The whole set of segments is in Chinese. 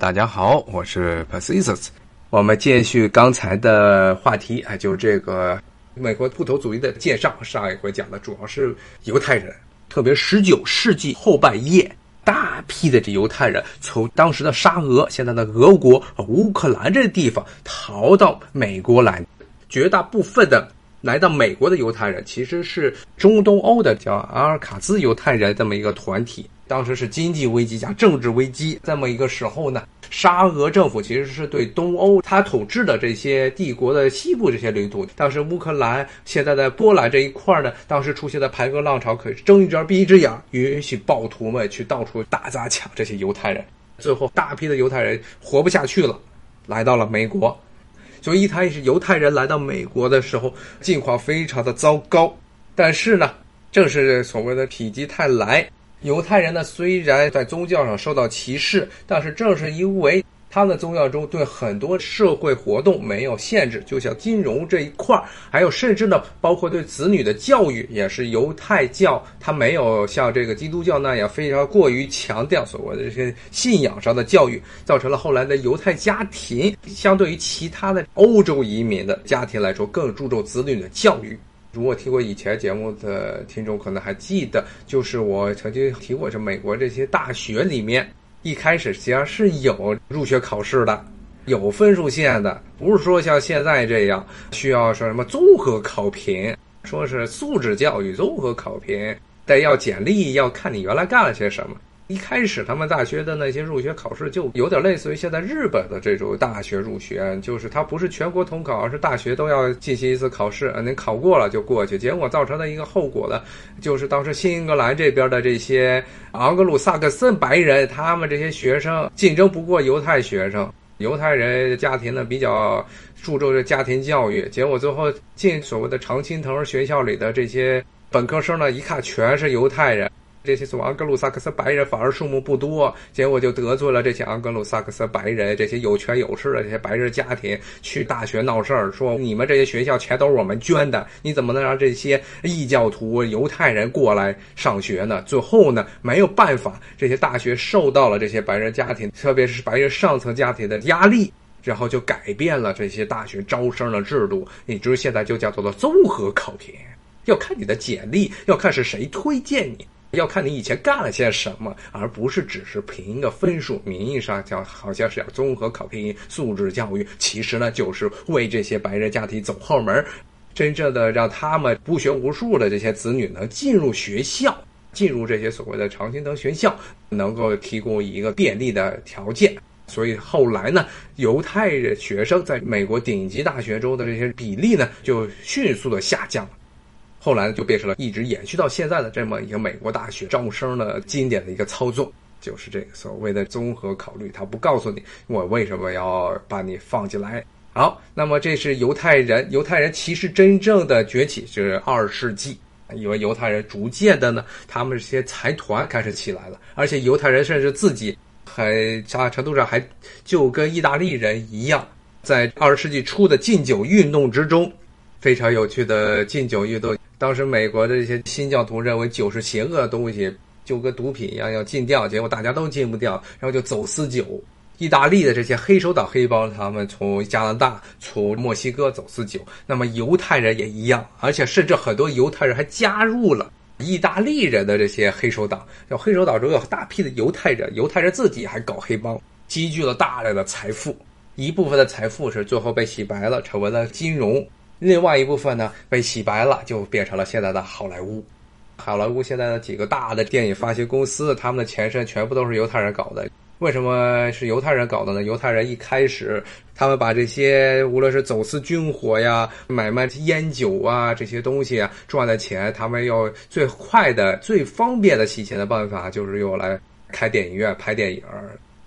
大家好，我是 Pacisus。我们继续刚才的话题，啊，就这个美国布头主义的介绍。上一回讲的主要是犹太人，特别十九世纪后半叶，大批的这犹太人从当时的沙俄，现在的俄国、乌克兰这地方逃到美国来。绝大部分的来到美国的犹太人，其实是中东欧的叫阿尔卡兹犹太人这么一个团体。当时是经济危机加政治危机这么一个时候呢，沙俄政府其实是对东欧他统治的这些帝国的西部这些领土，当时乌克兰现在的波兰这一块呢，当时出现的排戈浪潮可是睁一只眼闭一只眼，允许暴徒们去到处打砸抢这些犹太人，最后大批的犹太人活不下去了，来到了美国，所以一开始犹太人来到美国的时候，境况非常的糟糕，但是呢，正是所谓的否极泰来。犹太人呢，虽然在宗教上受到歧视，但是正是因为他们的宗教中对很多社会活动没有限制，就像金融这一块儿，还有甚至呢，包括对子女的教育，也是犹太教，它没有像这个基督教那样非常过于强调所谓的这些信仰上的教育，造成了后来的犹太家庭相对于其他的欧洲移民的家庭来说，更注重子女的教育。如果听过以前节目的听众可能还记得，就是我曾经提过，是美国这些大学里面一开始实际上是有入学考试的，有分数线的，不是说像现在这样需要说什么综合考评，说是素质教育综合考评，但要简历要看你原来干了些什么。一开始他们大学的那些入学考试就有点类似于现在日本的这种大学入学，就是它不是全国统考，而是大学都要进行一次考试，您考过了就过去。结果造成的一个后果呢，就是当时新英格兰这边的这些昂格鲁萨克森白人，他们这些学生竞争不过犹太学生，犹太人家庭呢比较注重这家庭教育，结果最后进所谓的常青藤学校里的这些本科生呢，一看全是犹太人。这些所谓昂格鲁萨克斯白人反而数目不多，结果就得罪了这些昂格鲁萨克斯白人，这些有权有势的这些白人家庭去大学闹事儿，说你们这些学校全都是我们捐的，你怎么能让这些异教徒犹太人过来上学呢？最后呢，没有办法，这些大学受到了这些白人家庭，特别是白人上层家庭的压力，然后就改变了这些大学招生的制度，也就是现在就叫做综合考评，要看你的简历，要看是谁推荐你。要看你以前干了些什么，而不是只是凭一个分数。名义上叫好像是要综合考评素质教育，其实呢就是为这些白人家庭走后门，真正的让他们不学无术的这些子女能进入学校，进入这些所谓的常青藤学校，能够提供一个便利的条件。所以后来呢，犹太学生在美国顶级大学中的这些比例呢，就迅速的下降了。后来呢，就变成了一直延续到现在的这么一个美国大学招生的经典的一个操作，就是这个所谓的综合考虑，他不告诉你我为什么要把你放进来。好，那么这是犹太人，犹太人其实真正的崛起是二世纪，因为犹太人逐渐的呢，他们这些财团开始起来了，而且犹太人甚至自己很大程度上还就跟意大利人一样，在二十世纪初的禁酒运动之中，非常有趣的禁酒运动。当时美国的这些新教徒认为酒是邪恶的东西，就跟毒品一样要禁掉，结果大家都禁不掉，然后就走私酒。意大利的这些黑手党黑帮，他们从加拿大、从墨西哥走私酒。那么犹太人也一样，而且甚至很多犹太人还加入了意大利人的这些黑手党。叫黑手党中有大批的犹太人，犹太人自己还搞黑帮，积聚了大量的财富。一部分的财富是最后被洗白了，成为了金融。另外一部分呢，被洗白了，就变成了现在的好莱坞。好莱坞现在的几个大的电影发行公司，他们的前身全部都是犹太人搞的。为什么是犹太人搞的呢？犹太人一开始，他们把这些无论是走私军火呀、买卖烟酒啊这些东西啊赚的钱，他们要最快的、最方便的洗钱的办法，就是用来开电影院拍电影。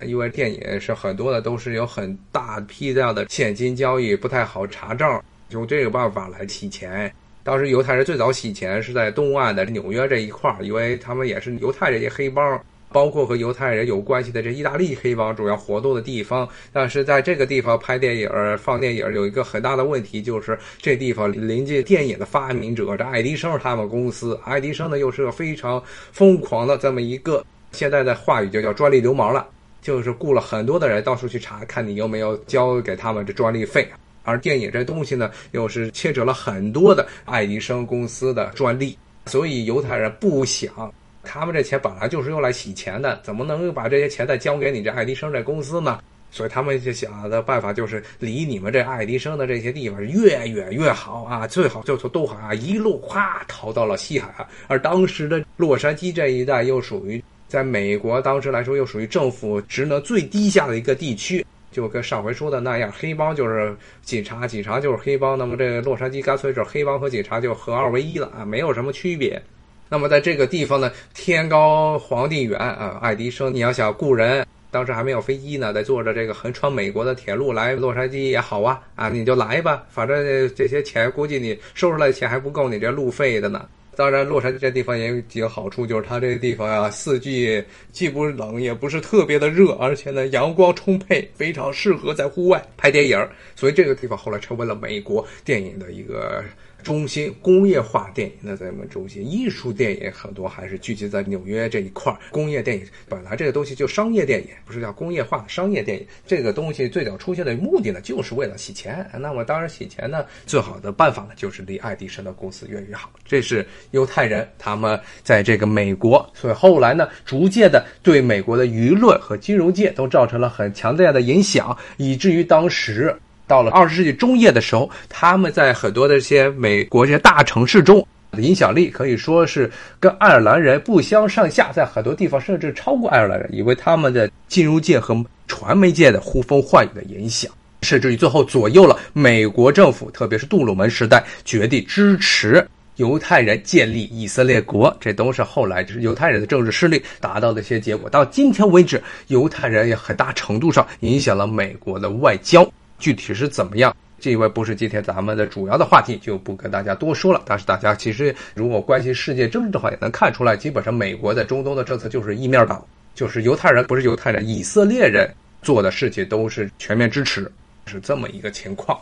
因为电影是很多的，都是有很大批量的现金交易，不太好查账。用这个办法来洗钱。当时犹太人最早洗钱是在东岸的纽约这一块儿，因为他们也是犹太这些黑帮，包括和犹太人有关系的这意大利黑帮主要活动的地方。但是在这个地方拍电影、放电影有一个很大的问题，就是这地方临近电影的发明者，这爱迪生他们公司。爱迪生呢又是个非常疯狂的这么一个，现在的话语就叫专利流氓了。就是雇了很多的人到处去查，看你有没有交给他们这专利费。而电影这东西呢，又是牵扯了很多的爱迪生公司的专利，所以犹太人不想，他们这钱本来就是用来洗钱的，怎么能够把这些钱再交给你这爱迪生这公司呢？所以他们就想的办法就是离你们这爱迪生的这些地方越远越好啊，最好就从东海啊一路哗逃到了西海岸，而当时的洛杉矶这一带又属于在美国当时来说又属于政府职能最低下的一个地区。就跟上回说的那样，黑帮就是警察，警察就是黑帮。那么这个洛杉矶干脆是黑帮和警察就合二为一了啊，没有什么区别。那么在这个地方呢，天高皇帝远啊，爱迪生，你要想雇人，当时还没有飞机呢，在坐着这个横穿美国的铁路来洛杉矶也好啊啊，你就来吧，反正这些钱估计你收出来的钱还不够你这路费的呢。当然，洛杉矶这地方也有几个好处，就是它这个地方呀，四季既不冷，也不是特别的热，而且呢，阳光充沛，非常适合在户外拍电影。所以这个地方后来成为了美国电影的一个。中心工业化电影的咱们中心，艺术电影很多还是聚集在纽约这一块儿。工业电影本来这个东西就商业电影，不是叫工业化商业电影。这个东西最早出现的目的呢，就是为了洗钱。那么当然洗钱呢，最好的办法呢，就是离爱迪生的公司越越好。这是犹太人他们在这个美国，所以后来呢，逐渐的对美国的舆论和金融界都造成了很强大的影响，以至于当时。到了二十世纪中叶的时候，他们在很多的这些美国这些大城市中的，影响力可以说是跟爱尔兰人不相上下，在很多地方甚至超过爱尔兰人，因为他们的金融界和传媒界的呼风唤雨的影响，甚至于最后左右了美国政府，特别是杜鲁门时代决定支持犹太人建立以色列国，这都是后来就是犹太人的政治势力达到的一些结果。到今天为止，犹太人也很大程度上影响了美国的外交。具体是怎么样？这一位不是今天咱们的主要的话题，就不跟大家多说了。但是大家其实如果关心世界政治的话，也能看出来，基本上美国在中东的政策就是一面倒，就是犹太人不是犹太人，以色列人做的事情都是全面支持，是这么一个情况。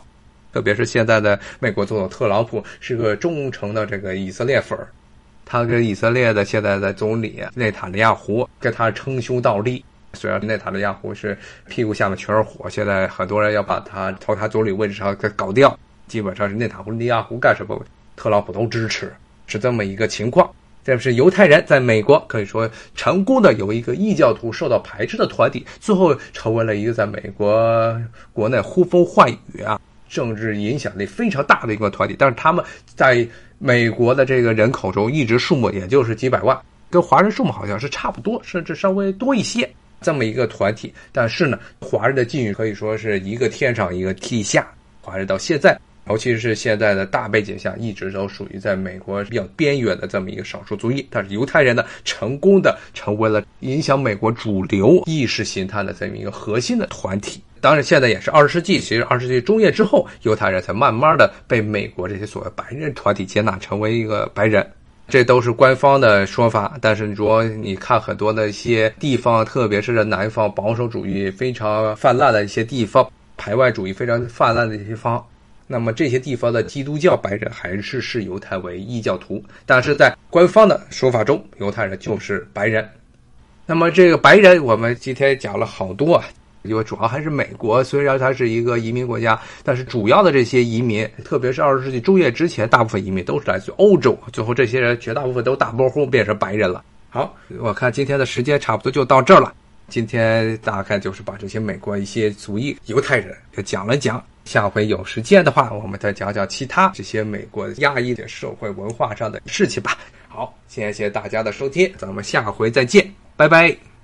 特别是现在的美国总统特朗普是个忠诚的这个以色列粉儿，他跟以色列的现在的总理内塔尼亚胡跟他称兄道弟。虽然内塔尼亚胡是屁股下面全是火，现在很多人要把他从他总理位置上给搞掉，基本上是内塔尼亚胡干什么，特朗普都支持，是这么一个情况。这是犹太人在美国可以说成功的有一个异教徒受到排斥的团体，最后成为了一个在美国国内呼风唤雨啊，政治影响力非常大的一个团体。但是他们在美国的这个人口中一直数目也就是几百万，跟华人数目好像是差不多，甚至稍微多一些。这么一个团体，但是呢，华人的境遇可以说是一个天上一个地下。华人到现在，尤其是现在的大背景下，一直都属于在美国比较边缘的这么一个少数族裔。但是犹太人呢，成功的成为了影响美国主流意识形态的这么一个核心的团体。当然，现在也是二十世纪，其实二十世纪中叶之后，犹太人才慢慢的被美国这些所谓白人团体接纳，成为一个白人。这都是官方的说法，但是如果你看很多的一些地方，特别是南方保守主义非常泛滥的一些地方，排外主义非常泛滥的地方，那么这些地方的基督教白人还是视犹太为异教徒，但是在官方的说法中，犹太人就是白人。那么这个白人，我们今天讲了好多啊。因为主要还是美国，虽然它是一个移民国家，但是主要的这些移民，特别是二十世纪中叶之前，大部分移民都是来自欧洲。最后这些人绝大部分都大波呼变成白人了。好，我看今天的时间差不多就到这儿了。今天大概就是把这些美国一些族裔犹太人就讲了讲。下回有时间的话，我们再讲讲其他这些美国压抑的社会文化上的事情吧。好，谢谢大家的收听，咱们下回再见，拜拜。